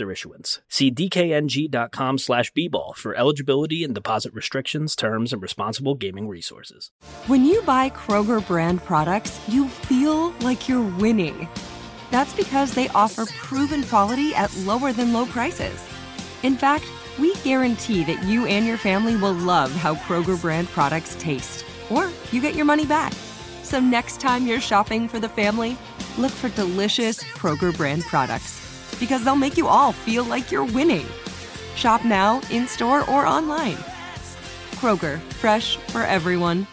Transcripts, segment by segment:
issuance. See dkng.com slash bball for eligibility and deposit restrictions, terms, and responsible gaming resources. When you buy Kroger brand products, you feel like you're winning. That's because they offer proven quality at lower than low prices. In fact, we guarantee that you and your family will love how Kroger brand products taste, or you get your money back. So next time you're shopping for the family, look for delicious Kroger brand products because they'll make you all feel like you're winning. Shop now, in store, or online. Kroger, fresh for everyone.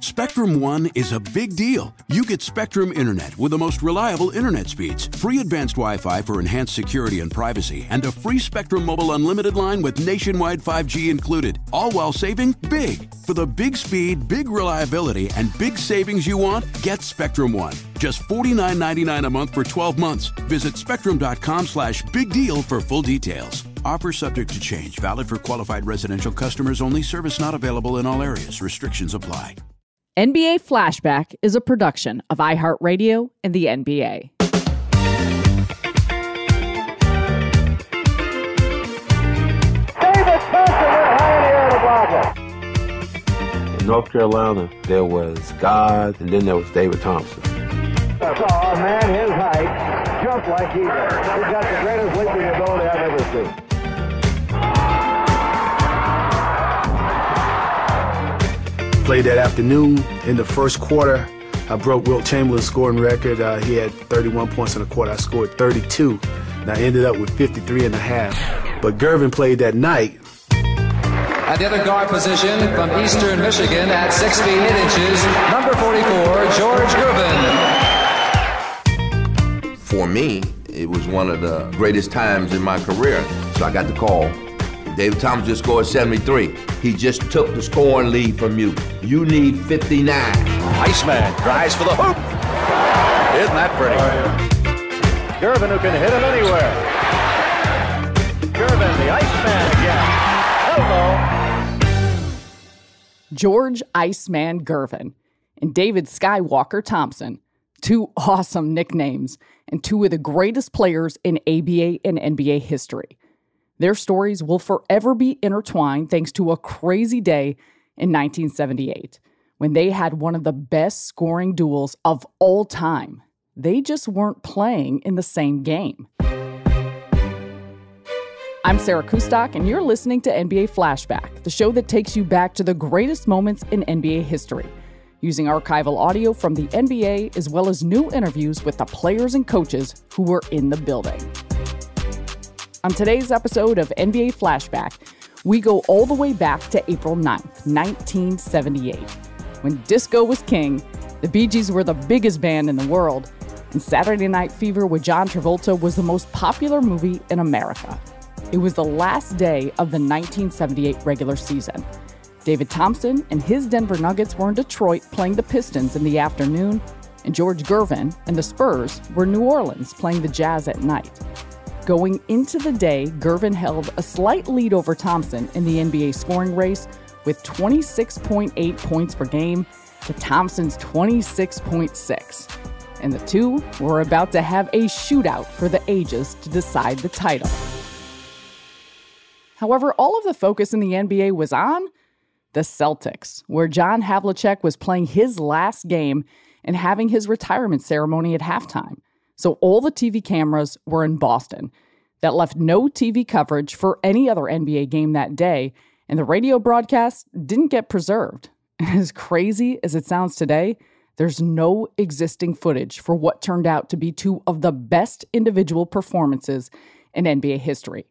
Spectrum One is a big deal. You get Spectrum Internet with the most reliable internet speeds, free advanced Wi Fi for enhanced security and privacy, and a free Spectrum Mobile Unlimited line with nationwide 5G included, all while saving big. For the big speed, big reliability, and big savings you want, get Spectrum One. Just $49.99 a month for 12 months. Visit spectrum.com slash big deal for full details. Offer subject to change, valid for qualified residential customers only, service not available in all areas. Restrictions apply. NBA Flashback is a production of iHeartRadio and the NBA. David Thompson high in the air to block it. In North Carolina, there was God, and then there was David Thompson. I saw a man his height jump like he does. He's got the greatest leaping ability I've ever seen. Played that afternoon in the first quarter. I broke Wilt Chamberlain's scoring record. Uh, he had 31 points in the quarter. I scored 32. And I ended up with 53 and a half. But Gervin played that night. At the other guard position from Eastern Michigan at 6 feet 8 inches, number 44, George Gervin. For me, it was one of the greatest times in my career. So I got the call. David Thomas just scored 73. He just took the scoring lead from you. You need 59. Iceman drives for the hoop. Isn't that pretty? Gervin who can hit him anywhere. Gervin, the Iceman again. Hello. George Iceman Gervin and David Skywalker Thompson, two awesome nicknames and two of the greatest players in ABA and NBA history. Their stories will forever be intertwined thanks to a crazy day in 1978 when they had one of the best scoring duels of all time. They just weren't playing in the same game. I'm Sarah Kustok, and you're listening to NBA Flashback, the show that takes you back to the greatest moments in NBA history, using archival audio from the NBA as well as new interviews with the players and coaches who were in the building. On today's episode of NBA Flashback, we go all the way back to April 9th, 1978. When disco was king, the Bee Gees were the biggest band in the world, and Saturday Night Fever with John Travolta was the most popular movie in America. It was the last day of the 1978 regular season. David Thompson and his Denver Nuggets were in Detroit playing the Pistons in the afternoon, and George Gervin and the Spurs were in New Orleans playing the Jazz at night. Going into the day, Gervin held a slight lead over Thompson in the NBA scoring race with 26.8 points per game to Thompson's 26.6. And the two were about to have a shootout for the ages to decide the title. However, all of the focus in the NBA was on the Celtics, where John Havlicek was playing his last game and having his retirement ceremony at halftime. So all the TV cameras were in Boston. That left no TV coverage for any other NBA game that day, and the radio broadcast didn't get preserved. As crazy as it sounds today, there's no existing footage for what turned out to be two of the best individual performances in NBA history.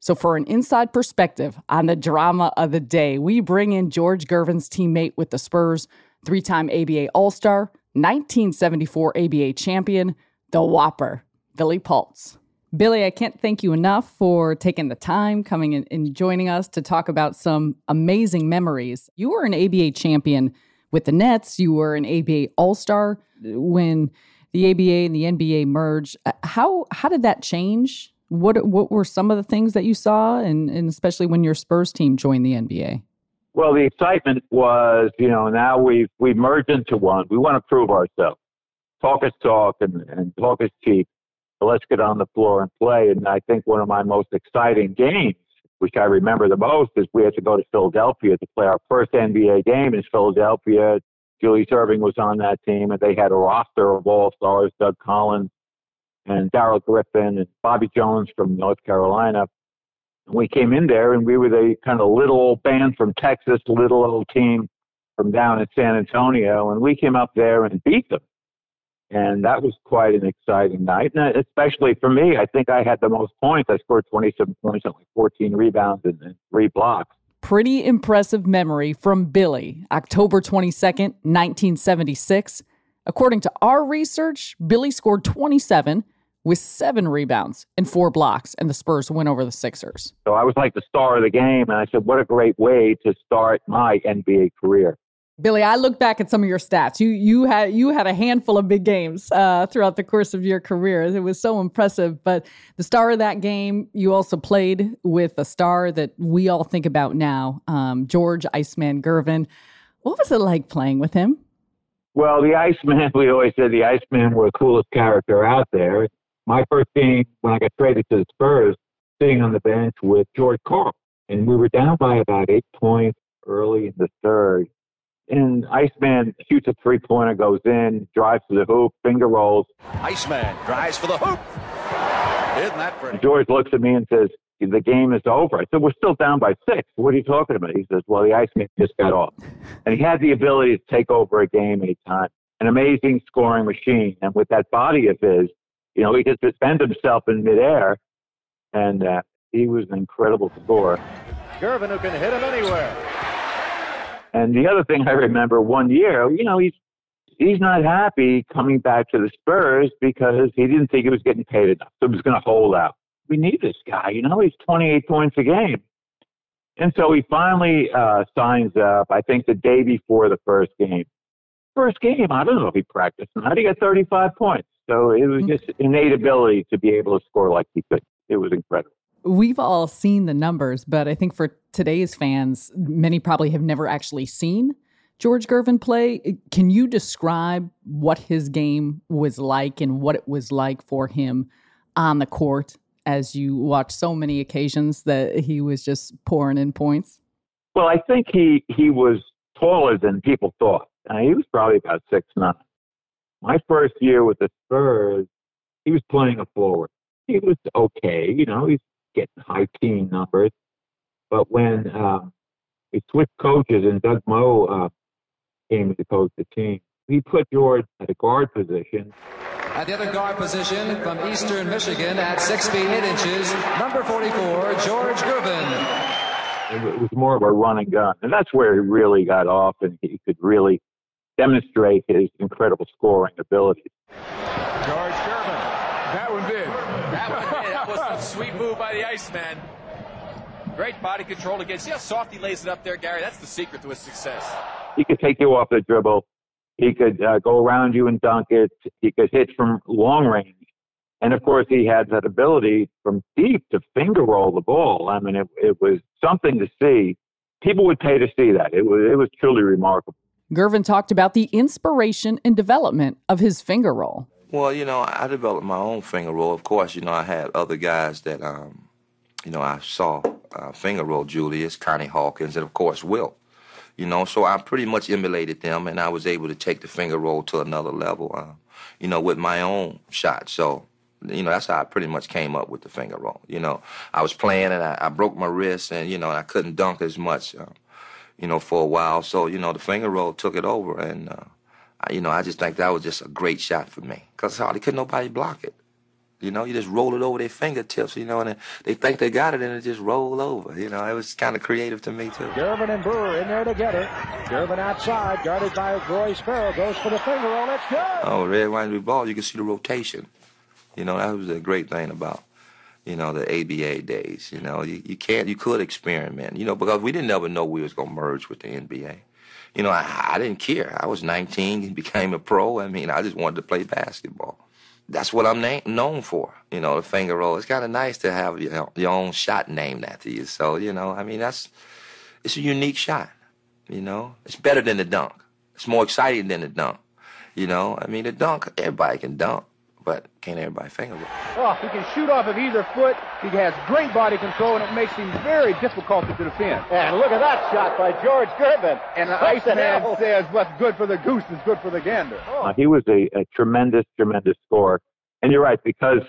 So, for an inside perspective on the drama of the day, we bring in George Gervin's teammate with the Spurs, three time ABA All Star, 1974 ABA champion, the Whopper, Billy Paultz. Billy, I can't thank you enough for taking the time, coming in and joining us to talk about some amazing memories. You were an ABA champion with the Nets, you were an ABA All Star when the ABA and the NBA merged. Uh, how, how did that change? What, what were some of the things that you saw, and, and especially when your Spurs team joined the NBA? Well, the excitement was, you know, now we've we've merged into one. We want to prove ourselves. Talk is talk, and, and talk is cheap. So let's get on the floor and play. And I think one of my most exciting games, which I remember the most, is we had to go to Philadelphia to play our first NBA game in Philadelphia. Julius Erving was on that team, and they had a roster of all stars: Doug Collins and Darrell Griffin and Bobby Jones from North Carolina we came in there and we were the kind of little old band from Texas, little old team from down in San Antonio, and we came up there and beat them. And that was quite an exciting night. And especially for me, I think I had the most points. I scored 27 points and like 14 rebounds and, and three blocks. Pretty impressive memory from Billy, October 22nd, 1976. According to our research, Billy scored 27 with seven rebounds and four blocks, and the Spurs win over the Sixers. So I was like the star of the game, and I said, what a great way to start my NBA career. Billy, I look back at some of your stats. You you had you had a handful of big games uh, throughout the course of your career. It was so impressive. But the star of that game, you also played with a star that we all think about now, um, George Iceman Gervin. What was it like playing with him? Well, the Iceman, we always said the Iceman were the coolest character out there my first game when I got traded to the Spurs, sitting on the bench with George Karl. And we were down by about eight points early in the third. And Iceman shoots a three pointer, goes in, drives to the hoop, finger rolls. Iceman drives for the hoop. Isn't that pretty? George looks at me and says, The game is over. I said, We're still down by six. What are you talking about? He says, Well, the ice Iceman just got off. And he had the ability to take over a game anytime. An amazing scoring machine. And with that body of his, you know, he could suspend himself in midair, and uh, he was an incredible scorer. Gervin, who can hit him anywhere. And the other thing I remember one year, you know, he's he's not happy coming back to the Spurs because he didn't think he was getting paid enough, so he was going to hold out. We need this guy, you know, he's 28 points a game. And so he finally uh, signs up, I think the day before the first game. First game, I don't know if he practiced or not. He got 35 points. So it was mm-hmm. just innate ability to be able to score like he could. It was incredible. We've all seen the numbers, but I think for today's fans, many probably have never actually seen George Gervin play. Can you describe what his game was like and what it was like for him on the court as you watch so many occasions that he was just pouring in points? Well, I think he he was taller than people thought. Uh, he was probably about six nine my first year with the Spurs, he was playing a forward. He was okay, you know, he's getting high teen numbers. But when um, we switched coaches and Doug Moe uh, came to coach the team, he put George at a guard position. At the other guard position from Eastern Michigan at six feet eight inches, number 44, George Gervin. It was more of a run and gun. And that's where he really got off and he could really demonstrate his incredible scoring ability. George Gervin. That one did. That one did. That was a sweet move by the Iceman. Great body control again. See how soft he lays it up there, Gary? That's the secret to his success. He could take you off the dribble. He could uh, go around you and dunk it. He could hit from long range. And of course, he had that ability from deep to finger roll the ball. I mean, it, it was something to see. People would pay to see that. It was, it was truly remarkable. Gervin talked about the inspiration and development of his finger roll. Well, you know, I developed my own finger roll. Of course, you know, I had other guys that, um, you know, I saw uh, finger roll Julius, Connie Hawkins, and of course, Will. You know, so I pretty much emulated them, and I was able to take the finger roll to another level, uh, you know, with my own shot. So, you know, that's how I pretty much came up with the finger roll. You know, I was playing and I, I broke my wrist, and, you know, I couldn't dunk as much. Uh, you know, for a while. So, you know, the finger roll took it over and uh, you know, I just think that was just a great shot for me because hardly could nobody block it. You know, you just roll it over their fingertips, you know, and they think they got it and it just roll over. You know, it was kind of creative to me, too. Gervin and Brewer in there to get it. Gervin outside, guarded by Rory Sparrow, goes for the finger roll. Let's go. Oh, red, white, and blue ball, you can see the rotation. You know, that was a great thing about, you know, the ABA days. You know, you, you can't, you could experiment, you know, because we didn't ever know we was going to merge with the NBA. You know, I, I didn't care. I was 19 and became a pro. I mean, I just wanted to play basketball that's what I'm na- known for. You know, the finger roll. It's kind of nice to have your, your own shot named after you. So you know, I mean, that's it's a unique shot. You know, it's better than the dunk. It's more exciting than the dunk. You know, I mean, the dunk everybody can dunk, but can't everybody finger roll? Oh, he can shoot off of either foot. He has great body control, and it makes him very difficult to defend. And look at that shot by George Gervin. And the Iceman says, "What's good for the goose is good for the gander." Oh. Uh, he was a, a, tremendous, tremendous scorer. And you're right because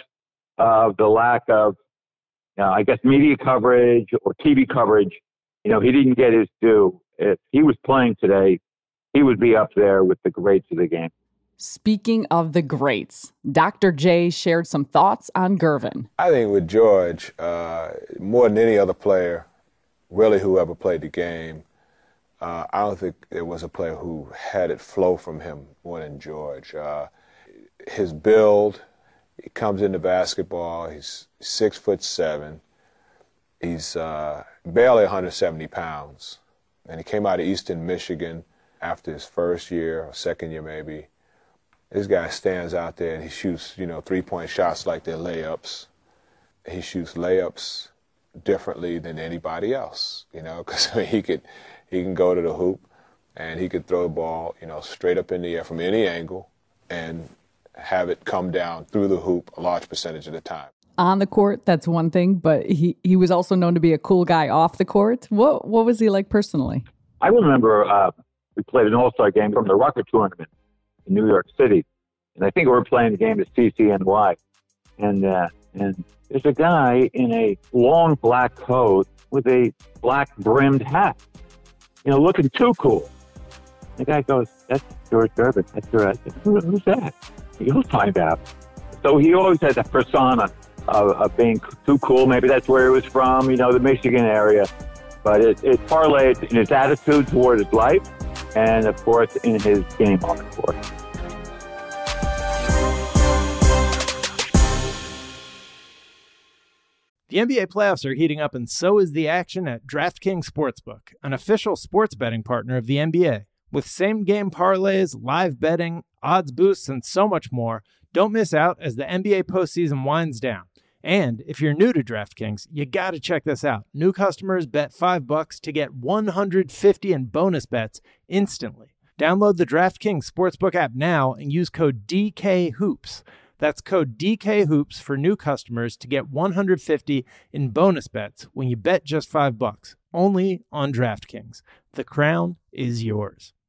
of the lack of, uh, I guess, media coverage or TV coverage. You know, he didn't get his due. If he was playing today, he would be up there with the greats of the game. Speaking of the greats, Dr. J shared some thoughts on Gervin. I think with George, uh, more than any other player, really whoever played the game, uh, I don't think there was a player who had it flow from him more than George. Uh, his build, he comes into basketball, he's six foot seven, he's uh, barely 170 pounds, and he came out of Eastern Michigan after his first year or second year maybe this guy stands out there and he shoots, you know, three point shots like they're layups. He shoots layups differently than anybody else, you know, because I mean, he could he can go to the hoop and he could throw the ball, you know, straight up in the air from any angle and have it come down through the hoop a large percentage of the time. On the court, that's one thing, but he, he was also known to be a cool guy off the court. What what was he like personally? I remember uh, we played an All Star game from the Rucker tournament in New York City, and I think we were playing the game at CCNY, and uh, and there's a guy in a long black coat with a black brimmed hat, you know, looking too cool. The guy goes, "That's George Gervin. That's George. Who, who's that? You'll find out. So he always had that persona of, of being too cool. Maybe that's where he was from, you know, the Michigan area. But it, it parlayed in his attitude toward his life and, of course, in his game on the court. The NBA playoffs are heating up, and so is the action at DraftKings Sportsbook, an official sports betting partner of the NBA. With same game parlays, live betting, odds boosts, and so much more, don't miss out as the NBA postseason winds down. And if you're new to DraftKings, you got to check this out. New customers bet 5 bucks to get 150 in bonus bets instantly. Download the DraftKings Sportsbook app now and use code DKHOOPS. That's code DKHOOPS for new customers to get 150 in bonus bets when you bet just 5 bucks. Only on DraftKings. The crown is yours.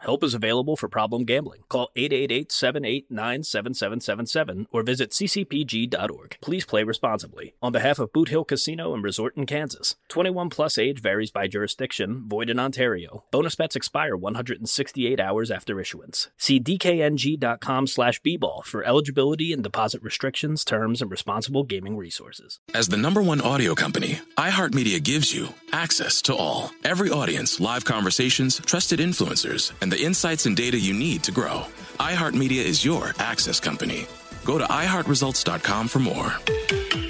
help is available for problem gambling. Call 888 789 7777 or visit ccpg.org. Please play responsibly. On behalf of Boot Hill Casino and Resort in Kansas, 21 plus age varies by jurisdiction, void in Ontario. Bonus bets expire 168 hours after issuance. See DKNG com slash bball for eligibility and deposit restrictions, terms, and responsible gaming resources. As the number one audio company, iHeartMedia gives you access to all. Every audience, live conversations, trusted influencers, and the insights and data you need to grow. iHeartMedia is your access company. Go to iHeartResults.com for more.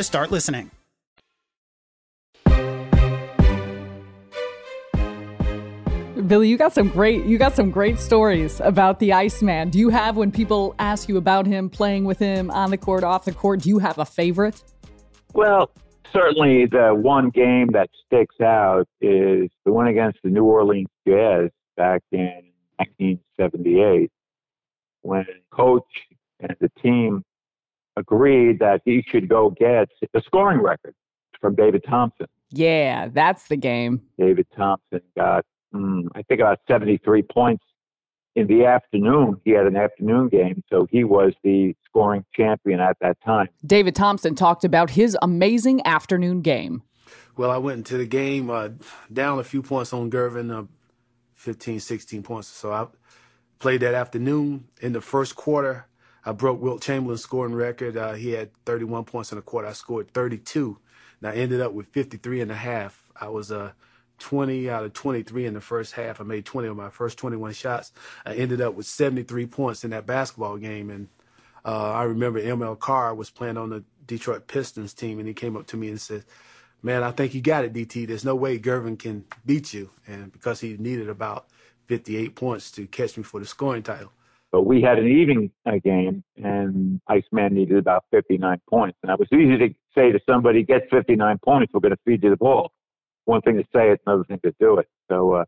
to start listening. Billy, you got some great you got some great stories about the Iceman. Do you have when people ask you about him, playing with him on the court, off the court, do you have a favorite? Well, certainly the one game that sticks out is the one against the New Orleans Jazz back in 1978 when coach and the team agreed that he should go get the scoring record from David Thompson. Yeah, that's the game. David Thompson got, mm, I think, about 73 points in the afternoon. He had an afternoon game, so he was the scoring champion at that time. David Thompson talked about his amazing afternoon game. Well, I went into the game uh, down a few points on Gervin, uh, 15, 16 points. So I played that afternoon. In the first quarter, I broke Wilt Chamberlain's scoring record. Uh, he had 31 points in a quarter. I scored 32. And I ended up with 53 and a half. I was uh, 20 out of 23 in the first half. I made 20 of my first 21 shots. I ended up with 73 points in that basketball game. And uh, I remember ML Carr was playing on the Detroit Pistons team, and he came up to me and said, Man, I think you got it, DT. There's no way Gervin can beat you. And because he needed about 58 points to catch me for the scoring title. But we had an evening uh, game, and Iceman needed about 59 points. And it was easy to say to somebody, get 59 points, we're going to feed you the ball. One thing to say it, another thing to do it. So, uh,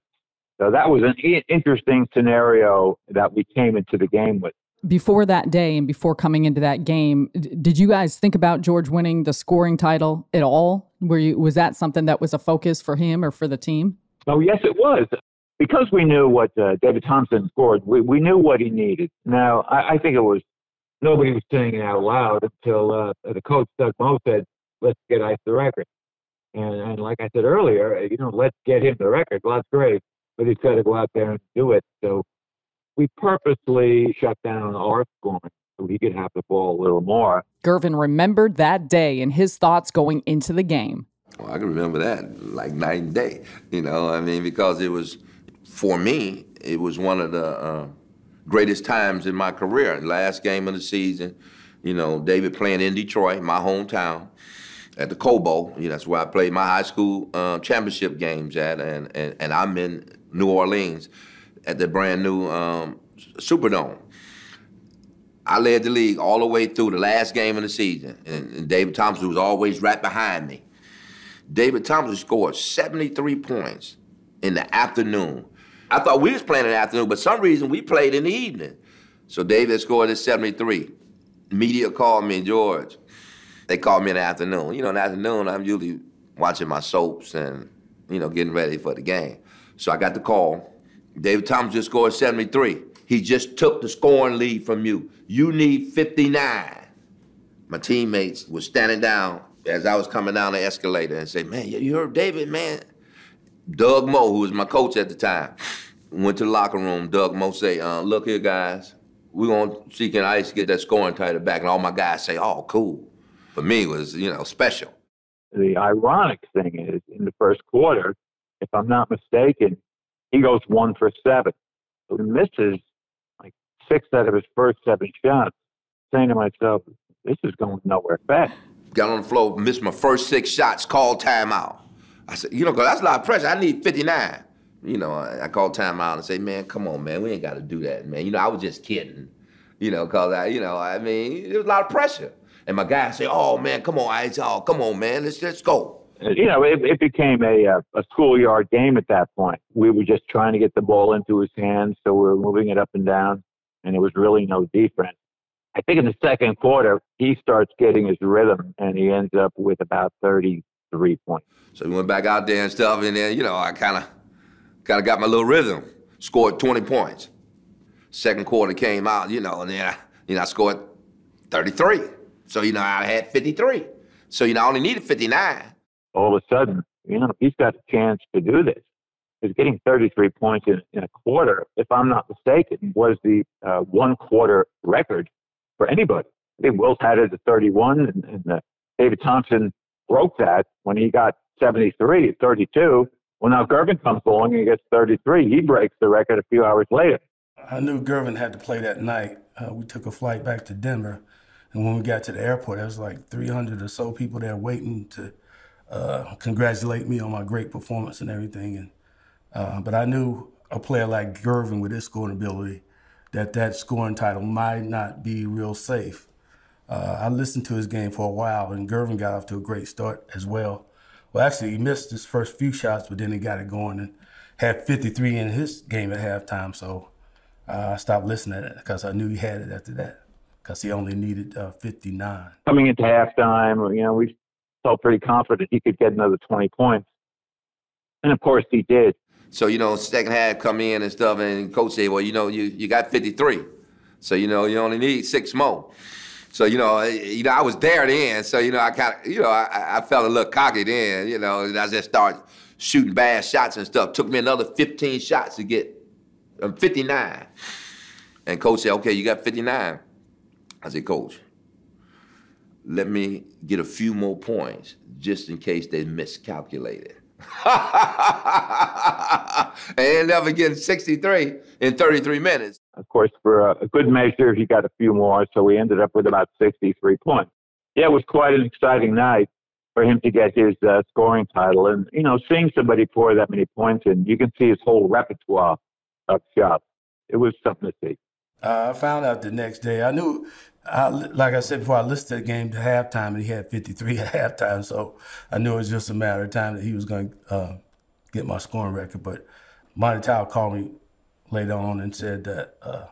so that was an interesting scenario that we came into the game with. Before that day and before coming into that game, did you guys think about George winning the scoring title at all? Were you was that something that was a focus for him or for the team? Oh yes, it was because we knew what uh, David Thompson scored, we, we knew what he needed. Now, I, I think it was nobody was saying it out loud until uh, the coach Doug Moe said, "Let's get Ice the record." And, and like I said earlier, you know, let's get him the record. Well, that's great, but he's got to go out there and do it. So we purposely shut down our scoring so he could have the ball a little more. Gervin remembered that day and his thoughts going into the game. Well, I can remember that like night and day. You know, I mean, because it was for me, it was one of the uh, greatest times in my career. Last game of the season, you know, David playing in Detroit, my hometown, at the Cobo. You know, that's where I played my high school uh, championship games at, and, and, and I'm in New Orleans at the brand new um, Superdome. I led the league all the way through the last game of the season, and, and David Thompson was always right behind me. David Thompson scored 73 points in the afternoon I thought we was playing in the afternoon, but some reason we played in the evening. So David scored at 73. Media called me, George. They called me in the afternoon. You know, in the afternoon, I'm usually watching my soaps and, you know, getting ready for the game. So I got the call. David Thomas just scored 73. He just took the scoring lead from you. You need 59. My teammates were standing down as I was coming down the escalator and say, man, you heard David, man. Doug Moe, who was my coach at the time, went to the locker room. Doug Moe say, uh, "Look here, guys, we're gonna see can Ice get that scoring title back." And all my guys say, "Oh, cool." For me, it was you know special. The ironic thing is, in the first quarter, if I'm not mistaken, he goes one for seven. So he misses like six out of his first seven shots. Saying to myself, "This is going nowhere fast." Got on the floor, missed my first six shots, called timeout. I said, you know, cause that's a lot of pressure. I need 59. You know, I, I called timeout and say, man, come on, man, we ain't got to do that, man. You know, I was just kidding. You know, cause I, you know, I mean, there was a lot of pressure. And my guy say, oh man, come on, Ice, oh come on, man, let's let's go. You know, it, it became a uh, a schoolyard game at that point. We were just trying to get the ball into his hands, so we were moving it up and down, and there was really no defense. I think in the second quarter, he starts getting his rhythm, and he ends up with about 30 three points. So we went back out there and stuff, and then you know I kind of kind of got my little rhythm. Scored 20 points. Second quarter came out, you know, and then I, you know I scored 33. So you know I had 53. So you know I only needed 59. All of a sudden, you know he's got a chance to do this. He's getting 33 points in, in a quarter, if I'm not mistaken, was the uh, one quarter record for anybody. I think Wilt had it at 31, and, and uh, David Thompson broke that when he got 73, 32. Well, now Gervin comes along and he gets 33. He breaks the record a few hours later. I knew Gervin had to play that night. Uh, we took a flight back to Denver. And when we got to the airport, there was like 300 or so people there waiting to uh, congratulate me on my great performance and everything. And uh, but I knew a player like Gervin with his scoring ability, that that scoring title might not be real safe. Uh, I listened to his game for a while, and Gervin got off to a great start as well. Well, actually, he missed his first few shots, but then he got it going and had 53 in his game at halftime. So uh, I stopped listening because I knew he had it after that because he only needed uh, 59. Coming into halftime, you know, we felt pretty confident he could get another 20 points. And of course, he did. So, you know, second half come in and stuff, and coach said, well, you know, you, you got 53. So, you know, you only need six more. So, you know, you know, I was there then. So, you know, I kind of, you know, I, I felt a little cocky then, you know, and I just started shooting bad shots and stuff. Took me another 15 shots to get um, 59. And coach said, okay, you got 59. I said, coach, let me get a few more points just in case they miscalculated. and ended up getting 63 in 33 minutes. Of course, for a, a good measure, he got a few more, so we ended up with about 63 points. Yeah, it was quite an exciting night for him to get his uh, scoring title. And, you know, seeing somebody pour that many points in, you can see his whole repertoire of shots. It was something to see. Uh, I found out the next day. I knew, I, like I said before, I listed the game to halftime, and he had 53 at halftime. So I knew it was just a matter of time that he was going to uh, get my scoring record. But Monte Towe called me later on and said that uh,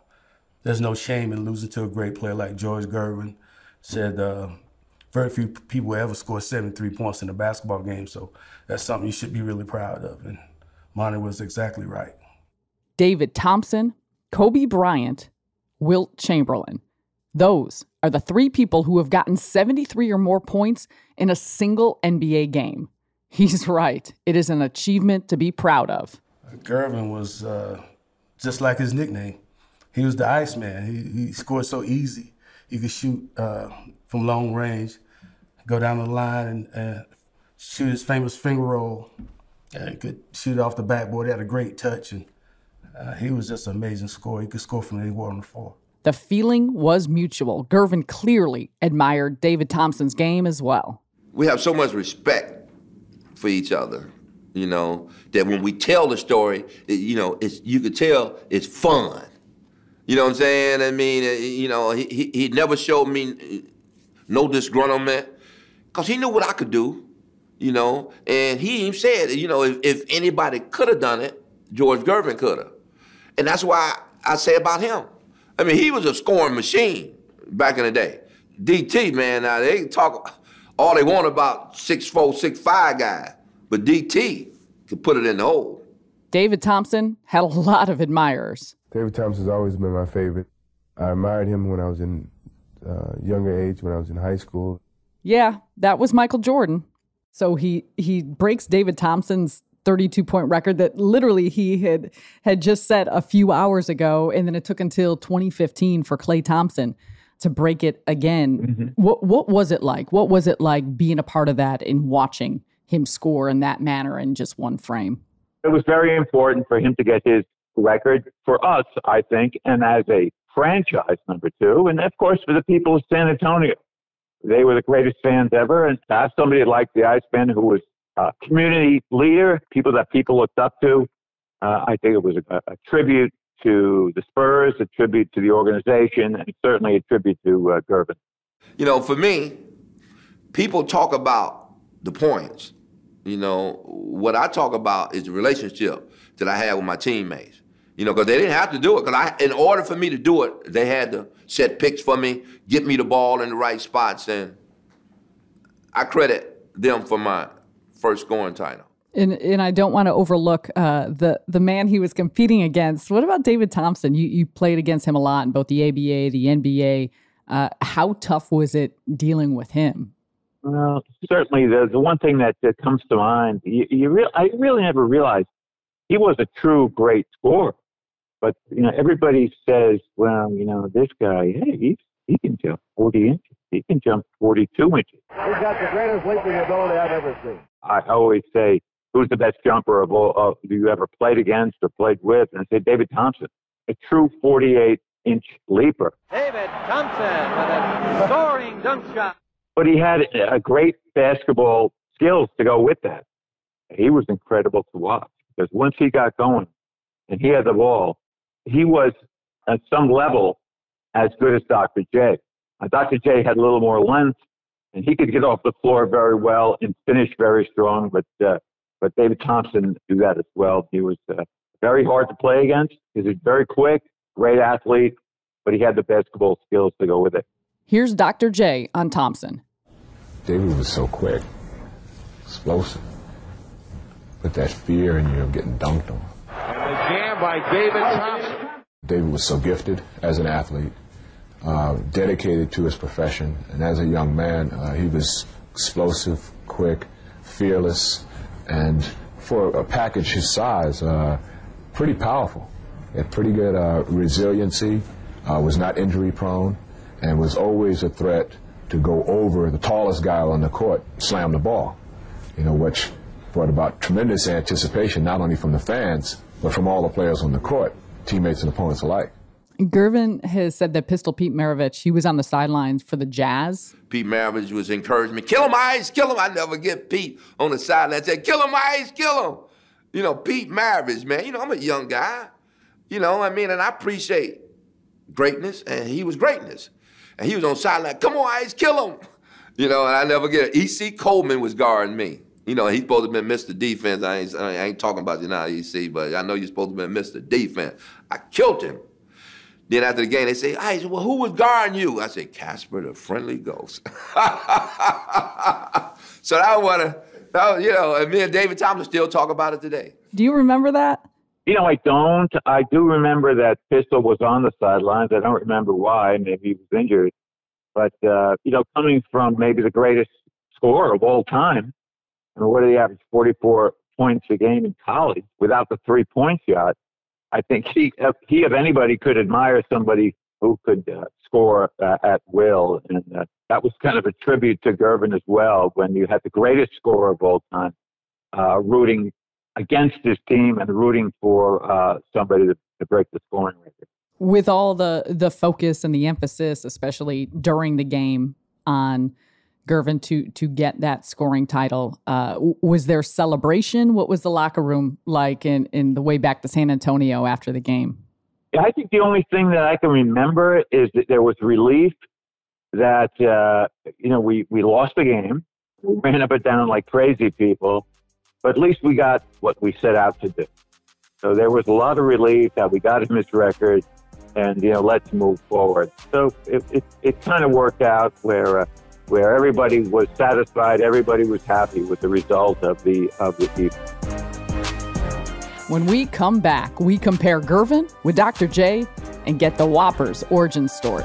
there's no shame in losing to a great player like George Gervin. Said uh, very few people ever score 73 points in a basketball game, so that's something you should be really proud of. And Monte was exactly right. David Thompson, Kobe Bryant, Wilt Chamberlain. Those are the three people who have gotten 73 or more points in a single NBA game. He's right. It is an achievement to be proud of. Gervin was uh, just like his nickname. He was the Iceman. He, he scored so easy. He could shoot uh, from long range, go down the line and uh, shoot his famous finger roll. he could shoot off the backboard. He had a great touch, and uh, he was just an amazing scorer. He could score from anywhere on the floor. The feeling was mutual. Gervin clearly admired David Thompson's game as well. We have so much respect for each other, you know, that when we tell the story, it, you know, it's you could tell it's fun. You know what I'm saying? I mean, you know, he, he, he never showed me no disgruntlement because he knew what I could do, you know, and he even said, you know, if, if anybody could have done it, George Gervin could have. And that's why I say about him. I mean, he was a scoring machine back in the day. DT, man, now they talk all they want about six four, six five guys, but DT could put it in the hole. David Thompson had a lot of admirers. David Thompson's always been my favorite. I admired him when I was in uh, younger age, when I was in high school. Yeah, that was Michael Jordan. So he he breaks David Thompson's 32 point record that literally he had had just set a few hours ago and then it took until 2015 for Klay Thompson to break it again. Mm-hmm. What what was it like? What was it like being a part of that and watching him score in that manner in just one frame? It was very important for him to get his record for us, I think, and as a franchise number two, and of course for the people of San Antonio. They were the greatest fans ever, and to have somebody like the Iceman who was a community leader, people that people looked up to, uh, I think it was a, a, tribute to the Spurs, a tribute to the organization, and certainly a tribute to uh, Gervin. You know, for me, people talk about the points. You know, what I talk about is the relationship that I had with my teammates. You know, because they didn't have to do it. Because I, in order for me to do it, they had to set picks for me, get me the ball in the right spots, and I credit them for my first scoring title. And and I don't want to overlook uh, the the man he was competing against. What about David Thompson? You you played against him a lot in both the ABA, the NBA. Uh, how tough was it dealing with him? Well, certainly the the one thing that, that comes to mind, you, you re- I really never realized he was a true great scorer. But you know, everybody says, well, you know, this guy, hey, he he can jump 40 inches. He can jump 42 inches. He's got the greatest leaping ability I've ever seen. I always say, who's the best jumper of all of you ever played against or played with? And I say David Thompson, a true 48 inch leaper. David Thompson with a soaring dunk shot. But he had a great basketball skills to go with that. He was incredible to watch because once he got going, and he had the ball, he was at some level as good as Dr. J. Dr. J had a little more length, and he could get off the floor very well and finish very strong. But uh, but David Thompson do that as well. He was uh, very hard to play against. He was very quick, great athlete, but he had the basketball skills to go with it. Here's Dr. J on Thompson. David was so quick, explosive, with that fear in you of getting dunked on. And the jam by David Thompson. David was so gifted as an athlete, uh, dedicated to his profession, and as a young man, uh, he was explosive, quick, fearless, and for a package his size, uh, pretty powerful. Had pretty good uh, resiliency, uh, was not injury prone, and was always a threat to go over the tallest guy on the court, slam the ball. You know, which brought about tremendous anticipation, not only from the fans, but from all the players on the court, teammates and opponents alike. Gervin has said that Pistol Pete Maravich, he was on the sidelines for the Jazz. Pete Maravich was encouraging me, kill him, Ice, kill him. I never get Pete on the sideline said, kill him, Ice, kill him. You know, Pete Maravich, man, you know, I'm a young guy. You know, I mean, and I appreciate greatness, and he was greatness. And he was on sideline, come on, Ice, kill him. You know, and I never get it. E.C. Coleman was guarding me. You know, he's supposed to have been Mr. Defense. I ain't, I ain't talking about you now, EC, but I know you're supposed to have been Mr. Defense. I killed him. Then after the game, they say, "Hey, well, who was guarding you?" I said, "Casper, the friendly ghost." so that was, that was, you know, and me and David Thompson still talk about it today. Do you remember that? You know, I don't. I do remember that Pistol was on the sidelines. I don't remember why. Maybe he was injured. But, uh, you know, coming from maybe the greatest scorer of all time, I mean, what did he average? 44 points a game in college without the three point shot. I think he, he if anybody, could admire somebody who could uh, score uh, at will. And uh, that was kind of a tribute to Gervin as well when you had the greatest scorer of all time uh, rooting against his team and rooting for uh, somebody to, to break the scoring record. With all the, the focus and the emphasis, especially during the game, on Gervin to to get that scoring title. Uh, was there celebration? What was the locker room like in, in the way back to San Antonio after the game? Yeah, I think the only thing that I can remember is that there was relief that uh, you know we we lost the game, we ran up and down like crazy people, but at least we got what we set out to do. So there was a lot of relief that we got him his record, and you know let's move forward. So it it, it kind of worked out where. Uh, where everybody was satisfied, everybody was happy with the result of the of the evening. When we come back, we compare Gervin with Dr. J and get the Whoppers origin story.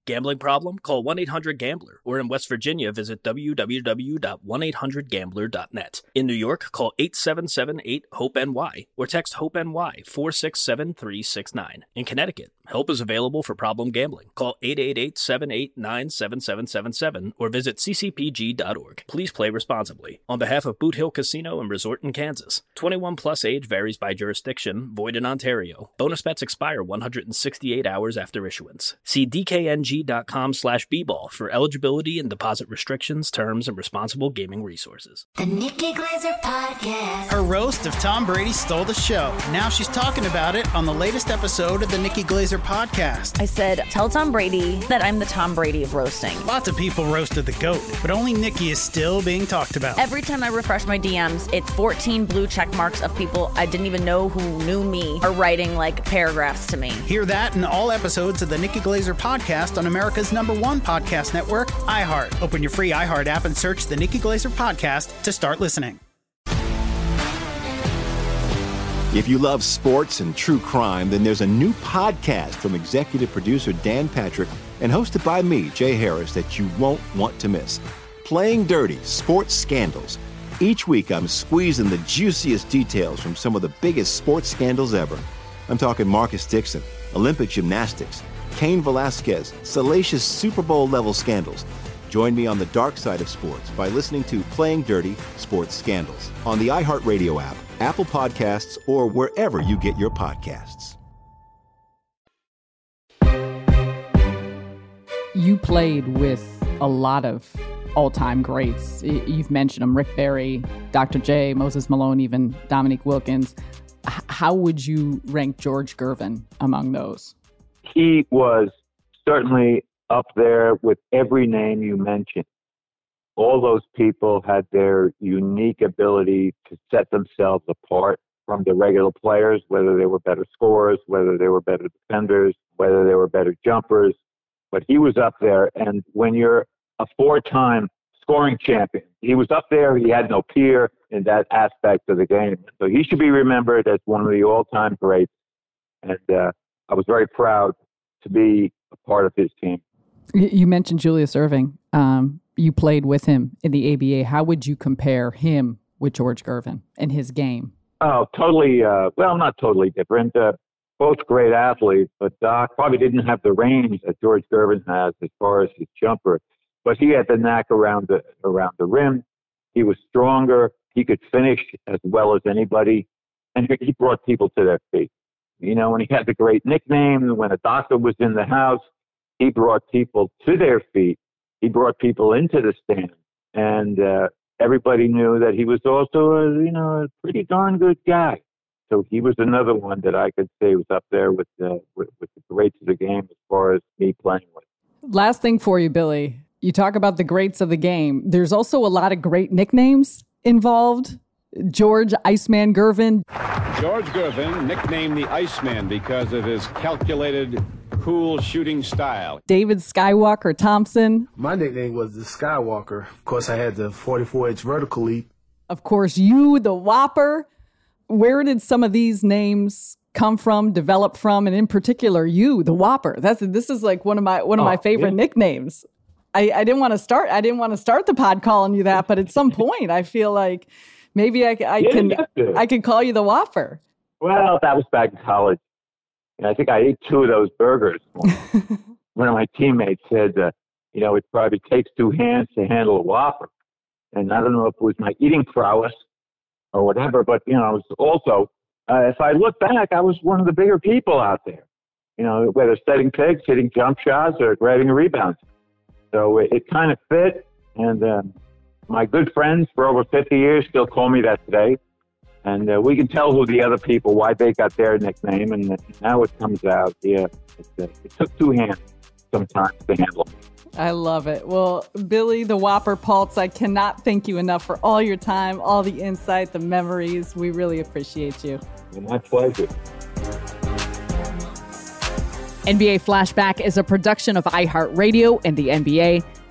Gambling problem? Call 1 800 Gambler. Or in West Virginia, visit www.1800Gambler.net. In New York, call 877 8 HOPE NY or text HOPE NY 467 369. In Connecticut, help is available for problem gambling. Call 888 789 7777 or visit ccpg.org. Please play responsibly. On behalf of Boot Hill Casino and Resort in Kansas, 21 plus age varies by jurisdiction, void in Ontario. Bonus bets expire 168 hours after issuance. See DKNG com slash bball for eligibility and deposit restrictions, terms, and responsible gaming resources. The Nikki Glazer Podcast. Her roast of Tom Brady stole the show. Now she's talking about it on the latest episode of the Nikki Glazer Podcast. I said, tell Tom Brady that I'm the Tom Brady of roasting. Lots of people roasted the GOAT, but only Nikki is still being talked about. Every time I refresh my DMs, it's 14 blue check marks of people I didn't even know who knew me are writing like paragraphs to me. Hear that in all episodes of the Nikki Glazer Podcast on America's number one podcast network, iHeart. Open your free iHeart app and search the Nikki Glazer podcast to start listening. If you love sports and true crime, then there's a new podcast from executive producer Dan Patrick and hosted by me, Jay Harris, that you won't want to miss. Playing Dirty Sports Scandals. Each week, I'm squeezing the juiciest details from some of the biggest sports scandals ever. I'm talking Marcus Dixon, Olympic gymnastics, Cain Velasquez, salacious Super Bowl level scandals. Join me on the dark side of sports by listening to Playing Dirty Sports Scandals on the iHeartRadio app, Apple Podcasts, or wherever you get your podcasts. You played with a lot of all-time greats. You've mentioned them: Rick Barry, Dr. J, Moses Malone, even Dominique Wilkins. How would you rank George Gervin among those? He was certainly up there with every name you mentioned. All those people had their unique ability to set themselves apart from the regular players, whether they were better scorers, whether they were better defenders, whether they were better jumpers. But he was up there. And when you're a four time scoring champion, he was up there. He had no peer in that aspect of the game. So he should be remembered as one of the all time greats. And uh, I was very proud to be a part of his team. You mentioned Julius Erving. Um, you played with him in the ABA. How would you compare him with George Gervin and his game? Oh, totally. Uh, well, not totally different. Uh, both great athletes, but Doc probably didn't have the range that George Gervin has as far as his jumper. But he had the knack around the around the rim. He was stronger. He could finish as well as anybody, and he brought people to their feet. You know, when he had the great nickname, when a doctor was in the house, he brought people to their feet. He brought people into the stand, and uh, everybody knew that he was also a you know a pretty darn good guy. So he was another one that I could say was up there with the with, with the greats of the game as far as me playing with. Last thing for you, Billy. You talk about the greats of the game. There's also a lot of great nicknames involved. George Iceman Gervin, George Gervin, nicknamed the Iceman because of his calculated, cool shooting style. David Skywalker Thompson, My nickname was the Skywalker. Of course, I had the 44 inch vertical leap. of course, you, the Whopper. Where did some of these names come from, develop from, and in particular, you, the Whopper? That's this is like one of my one of my Oh, favorite yeah. nicknames. I, I didn't want to start. I didn't want to start the pod calling you that, but at some point, I feel like maybe I, I Yeah, can you have to. I can call you the Whopper. Well, that was back in college. And I think I ate two of those burgers. One of my teammates said, uh, you know, it probably takes two hands to handle a Whopper. And I don't know if it was my eating prowess or whatever, but, you know, I was also, uh, if I look back, I was one of the bigger people out there. You know, whether setting picks, hitting jump shots, or grabbing rebounds. So it, it kind of fit. And um, my good friends for over 50 years still call me that today and uh, we can tell who the other people why they got their nickname, and now it comes out. Yeah, it, uh, it took two hands sometimes to handle. I love it. Well, Billy the Whopper Paultz, I cannot thank you enough for all your time, all the insight, the memories. We really appreciate you. My pleasure. NBA Flashback is a production of iHeartRadio and the NBA.